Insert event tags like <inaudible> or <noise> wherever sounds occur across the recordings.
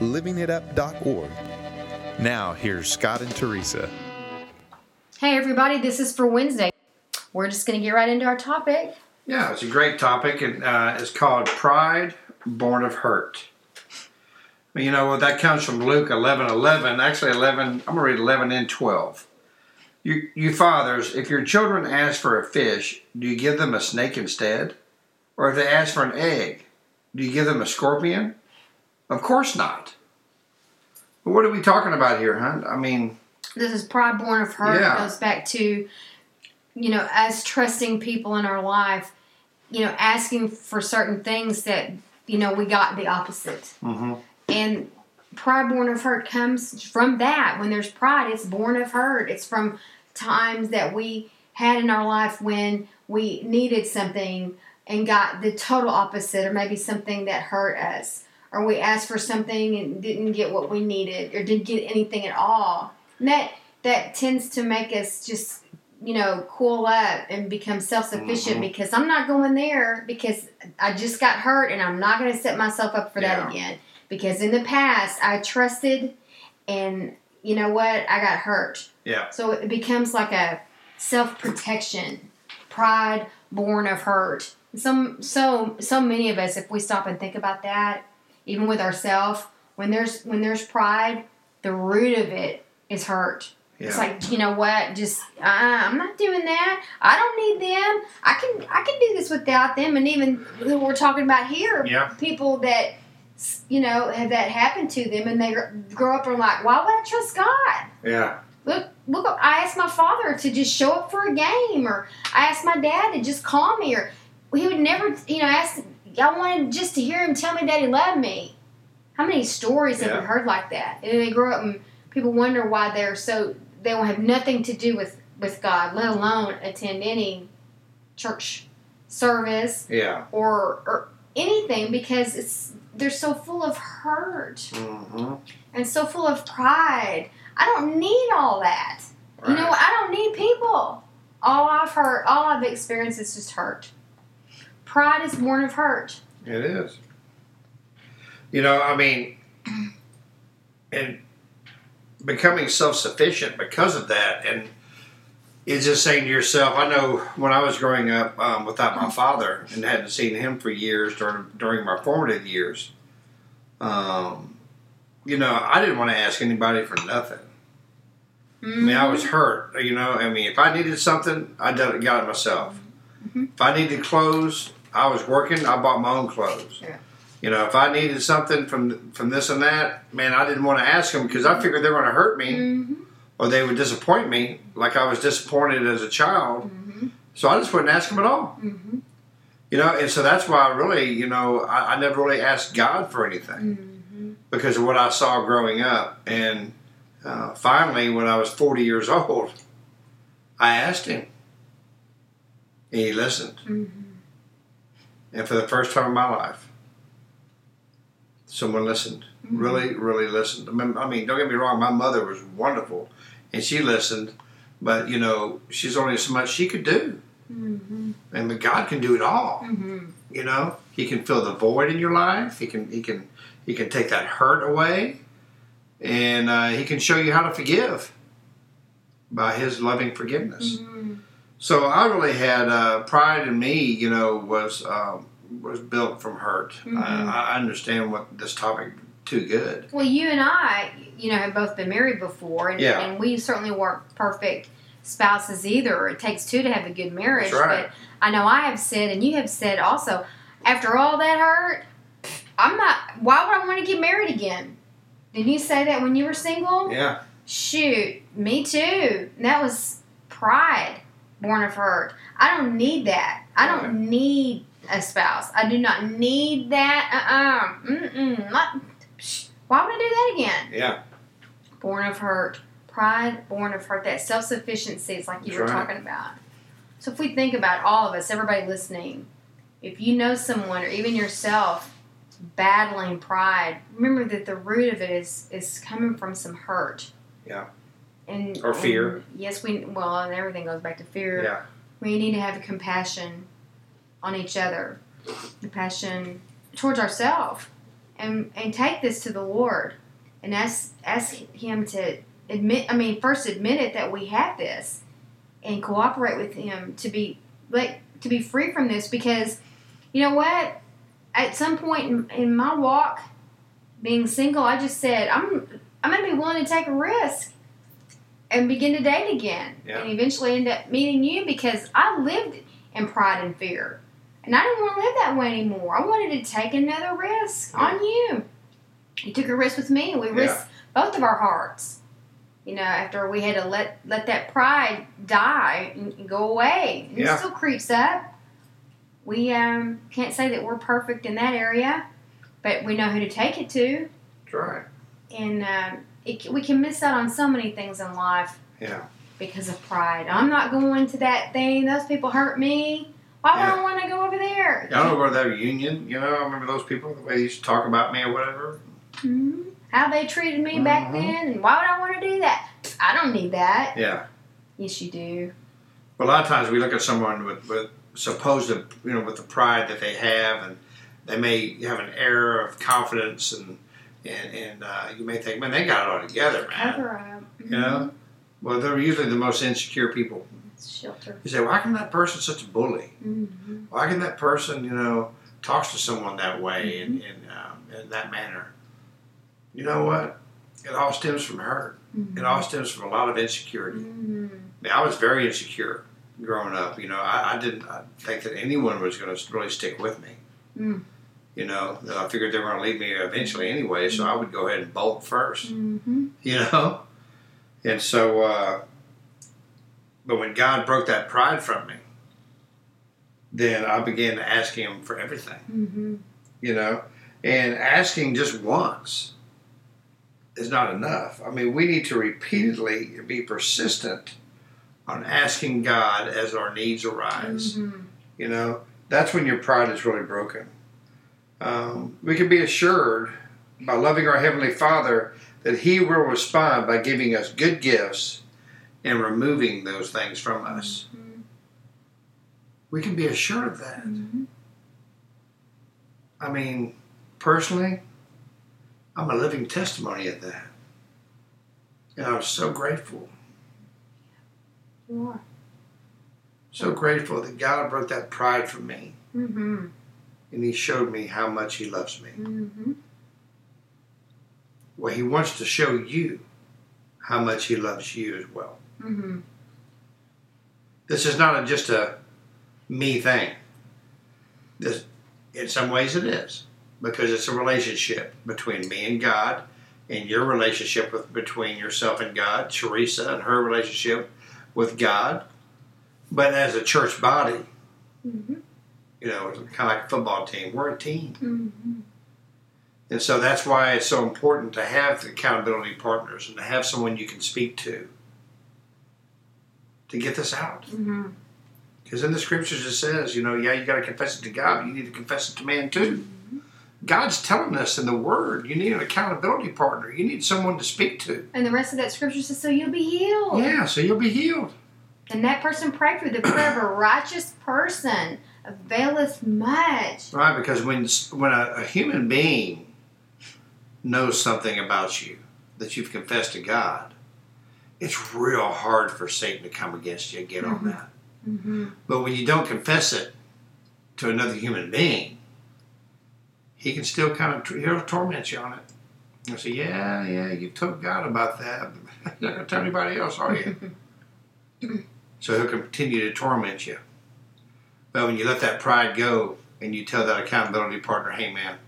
livingitup.org. Now, here's Scott and Teresa. Hey, everybody, this is for Wednesday. We're just going to get right into our topic. Yeah, it's a great topic, and uh, it's called Pride Born of Hurt. You know, that comes from Luke 11 11. Actually, 11, I'm going to read 11 and 12. You, you fathers, if your children ask for a fish, do you give them a snake instead? Or if they ask for an egg, do you give them a scorpion? Of course not. But what are we talking about here, huh? I mean, This is pride born of hurt. Yeah. It goes back to, you know, us trusting people in our life, you know, asking for certain things that, you know, we got the opposite. Mm-hmm. And pride born of hurt comes from that. When there's pride, it's born of hurt. It's from times that we had in our life when we needed something and got the total opposite, or maybe something that hurt us, or we asked for something and didn't get what we needed, or didn't get anything at all. And that that tends to make us just you know cool up and become self sufficient Mhm. because I'm not going there because I just got hurt and I'm not going to set myself up for Yeah. that again because in the past I trusted and you know what I got hurt. Yeah. So it becomes like a self protection, pride born of hurt. Some so so many of us, if we stop and think about that, even with ourselves, when there's when there's pride, the root of it is hurt. It's like you know what? Just uh, I'm not doing that. I don't need them. I can I can do this without them. And even who we're talking about here, Yeah. people that you know have that happened to them, and they grow up and are like, why would I trust God? Yeah. Look, look! I asked my father to just show up for a game, or I asked my dad to just call me, or he would never, you know, ask. I wanted just to hear him tell me that he loved me. How many stories have Yeah. we heard like that? And then they grow up and people wonder why they're so they will have nothing to do with with God, let alone attend any church service Yeah. or or anything because it's they're so full of hurt hmm and so full of pride. I don't need all that. You know, I don't need people. All I've heard, all I've experienced is just hurt. Pride is born of hurt. It is. You know, I mean, and becoming self sufficient because of that, and it's just saying to yourself, I know when I was growing up um, without my father and hadn't seen him for years during, during my formative years, um, you know, I didn't want to ask anybody for nothing. I mean, I was hurt. You know, I mean, if I needed something, I done got it myself. Mhm. If I needed clothes, I was working. I bought my own clothes. Yeah. You know, if I needed something from from this and that, man, I didn't want to ask them because I figured they were going to hurt me Mm-hmm. or they would disappoint me, like I was disappointed as a child. Mm-hmm. So I just wouldn't ask them at all. Mm-hmm. You know, and so that's why I really, you know, I, I never really asked God for anything Mm-hmm. because of what I saw growing up. And uh, finally, when I was 40 years old, I asked him. And he listened. And for the first time in my life, someone listened. Mm-hmm. Really, really listened. I mean, I mean, don't get me wrong, my mother was wonderful and she listened, but, you know, she's only so much she could do. Mm-hmm. And but God can do it all. Mm-hmm. You know, He can fill the void in your life. He can, He can, He can take that hurt away, and uh, He can show you how to forgive by His loving forgiveness. Mm-hmm. So I really had uh, pride in me. You know, was um, was built from hurt. Mhm. I, I understand what this topic too good. Well, you and I, you know, have both been married before, and, Yeah. and we certainly weren't perfect spouses either. It takes two to have a good marriage. That's right. But I know I have said, and you have said also, after all that hurt, I'm not. Why would I want to get married again? Didn't you say that when you were single? Yeah, Shoot, me too. That was pride born of hurt. I don't need that. I don't need a spouse. I do not need that. Uh uh-uh. uh. Mm-mm. Why would I do that again. Yeah. Born of hurt. Pride, born of hurt. That self sufficiency is like you That's were right. talking about. So if we think about all of us, everybody listening, if you know someone or even yourself battling pride, remember that the root of it is is coming from some hurt. Yeah. And Or fear. and yes, we well, and everything goes back to fear. Yeah. We need to have compassion on each other, compassion towards ourselves, and and take this to the Lord, and ask ask Him to admit. I mean, first admit it that we have this, and cooperate with Him to be like to be free from this. Because you know what? At some point in, in my walk, being single, I just said I'm I'm gonna be willing to take a risk and begin to date again, Yeah. and eventually end up meeting you because I lived in pride and fear, and I didn't want to live that way anymore. I wanted to take another risk Yeah. on you. You took a risk with me, and we risked both of our hearts. You know, after we had to let let that pride die and, and go away, and Yeah. it still creeps up. We um, can't say that we're perfect in that area, but we know who to take it to That's right. and um, it, we can miss out on so many things in life Yeah. because of pride. I'm not going to that thing. Those people hurt me. Why would Yeah. I want to go over there? I don't know about that reunion. You know, I remember those people, the way they used to talk about me or whatever. Mhm. How they treated me back Mhm. then, and why would I want to do that? I don't need that. Yeah. Yes, you do. But a lot of times we look at someone with, with supposed, you know, with the pride that they have, and they may have an air of confidence, and and, and uh, you may think, man, they got it all together, man. Cover up. You know? Well, they're usually the most insecure people. Shelter. You say, why can that person such a bully? Mm-hmm. Why can that person, you know, talks to someone that way and, in, um, in that manner? You know what? It all stems from hurt. It all stems from a lot of insecurity. Mm-hmm. I, I was very insecure growing up. You know, I, I didn't I think that anyone was going to really stick with me. Mm. You know, that I figured they were going to leave me eventually anyway, so I would go ahead and bolt first. Mm-hmm. You know, and so, uh, but when God broke that pride from me, then I began to ask Him for everything. Mm-hmm. You know, and asking just once is not enough. I mean, we need to repeatedly be persistent on asking God as our needs arise. Mm-hmm. You know, that's when your pride is really broken. Um, we can be assured by loving our Heavenly Father that He will respond by giving us good gifts and removing those things from us. We can be assured of that. Mm-hmm. I mean, personally, I'm a living testimony of that. And I'm so grateful, You are. so grateful that God broke that pride from me Mm-hmm. And He showed me how much He loves me. Mm-hmm. Well, He wants to show you how much He loves you as well. Mm-hmm. This is not a, just a me thing. This, in some ways, it is because it's a relationship between me and God, and your relationship with between yourself and God, Teresa and her relationship with God. But as a church body, Mm-hmm. You know, kind of like a football team, we're a team, Mm-hmm. and so that's why it's so important to have accountability partners and to have someone you can speak to to get this out. Mm-hmm. Because in the scriptures it says, you know, yeah, you got to confess it to God, but you need to confess it to man too. God's telling us in the Word, you need an accountability partner. You need someone to speak to. And the rest of that scripture says, "So you'll be healed." Yeah, so you'll be healed. And that person prayed for the prayer of a righteous person availeth much. Right, because when when a, a human being knows something about you that you've confessed to God, it's real hard for Satan to come against you and get on Mhm. that. Mm-hmm. But when you don't confess it to another human being, he can still kind of he'll torment you on it. And say, "Yeah, yeah, you told God about that. <laughs> You're not gonna tell anybody else, are you?" <laughs> so he'll continue to torment you. But when you let that pride go and you tell that accountability partner, "Hey, man,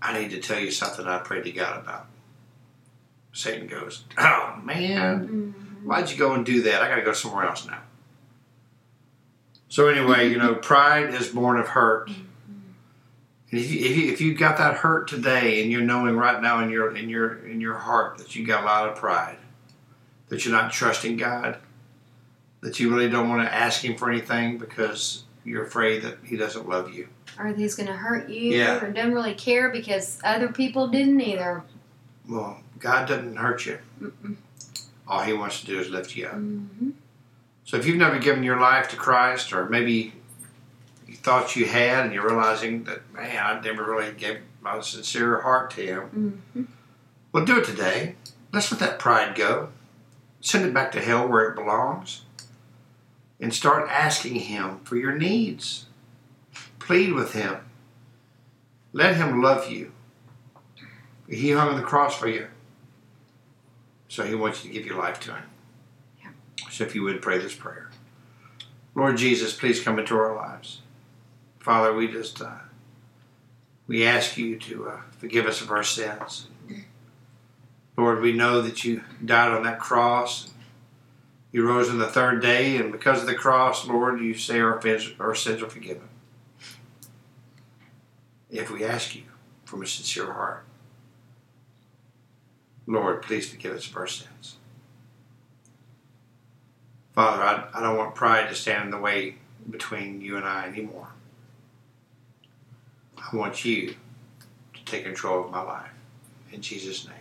I need to tell you something I prayed to God about," Satan goes, "Oh man." Mm-hmm. Why'd you go and do that? I got to go somewhere else now. So anyway, you know, pride is born of hurt, If you, if you if you got that hurt today, and you're knowing right now in your in your in your heart that you got a lot of pride, that you're not trusting God, that you really don't want to ask Him for anything because you're afraid that He doesn't love you. Or he's going to hurt you. Yeah. Or doesn't really care because other people didn't either. Well, God doesn't hurt you. Mm-mm. All He wants to do is lift you up. hmm So if you've never given your life to Christ, or maybe you thought you had, and you're realizing that, man, I never really gave my sincere heart to Him, hmm well, do it today. Let's let that pride go. Send it back to hell where it belongs. And start asking Him for your needs. Plead with Him. Let Him love you. He hung on the cross for you. So He wants you to give your life to Him. Yeah. So if you would pray this prayer Lord Jesus, please come into our lives. Father, we just, uh, we ask you to uh, forgive us of our sins. Lord, we know that you died on that cross. You rose on the third day, and because of the cross, Lord, you say our, our sins are forgiven. If we ask you from a sincere heart, Lord, please forgive us of our sins. Father, I, I don't want pride to stand in the way between you and I anymore. I want you to take control of my life. In Jesus' name.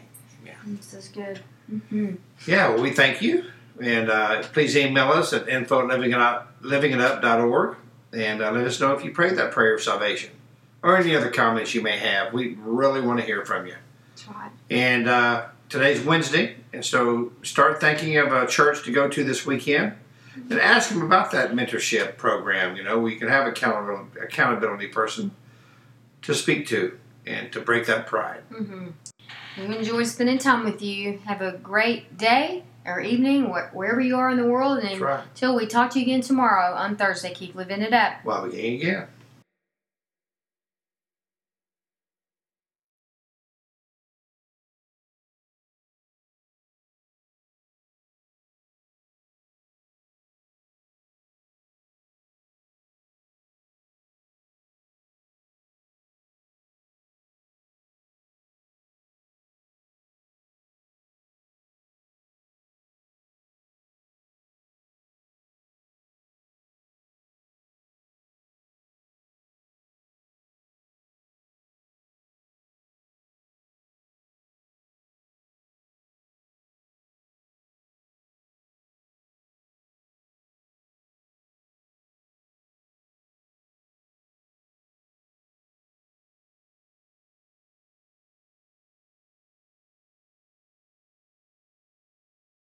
This is good. hmm Yeah, well, we thank you. And uh, please email us at info at livingitup, livingitup.org and uh, let us know if you prayed that prayer of salvation or any other comments you may have. We really want to hear from you. Right. And uh, today's Wednesday, and so start thinking of a church to go to this weekend and ask them about that mentorship program. You know, we can have accountability, accountability person to speak to and to break that pride. hmm We enjoy spending time with you. Have a great day or evening, wh- wherever you are in the world. And right. until we talk to you again tomorrow on Thursday, keep living it up. While we gain again.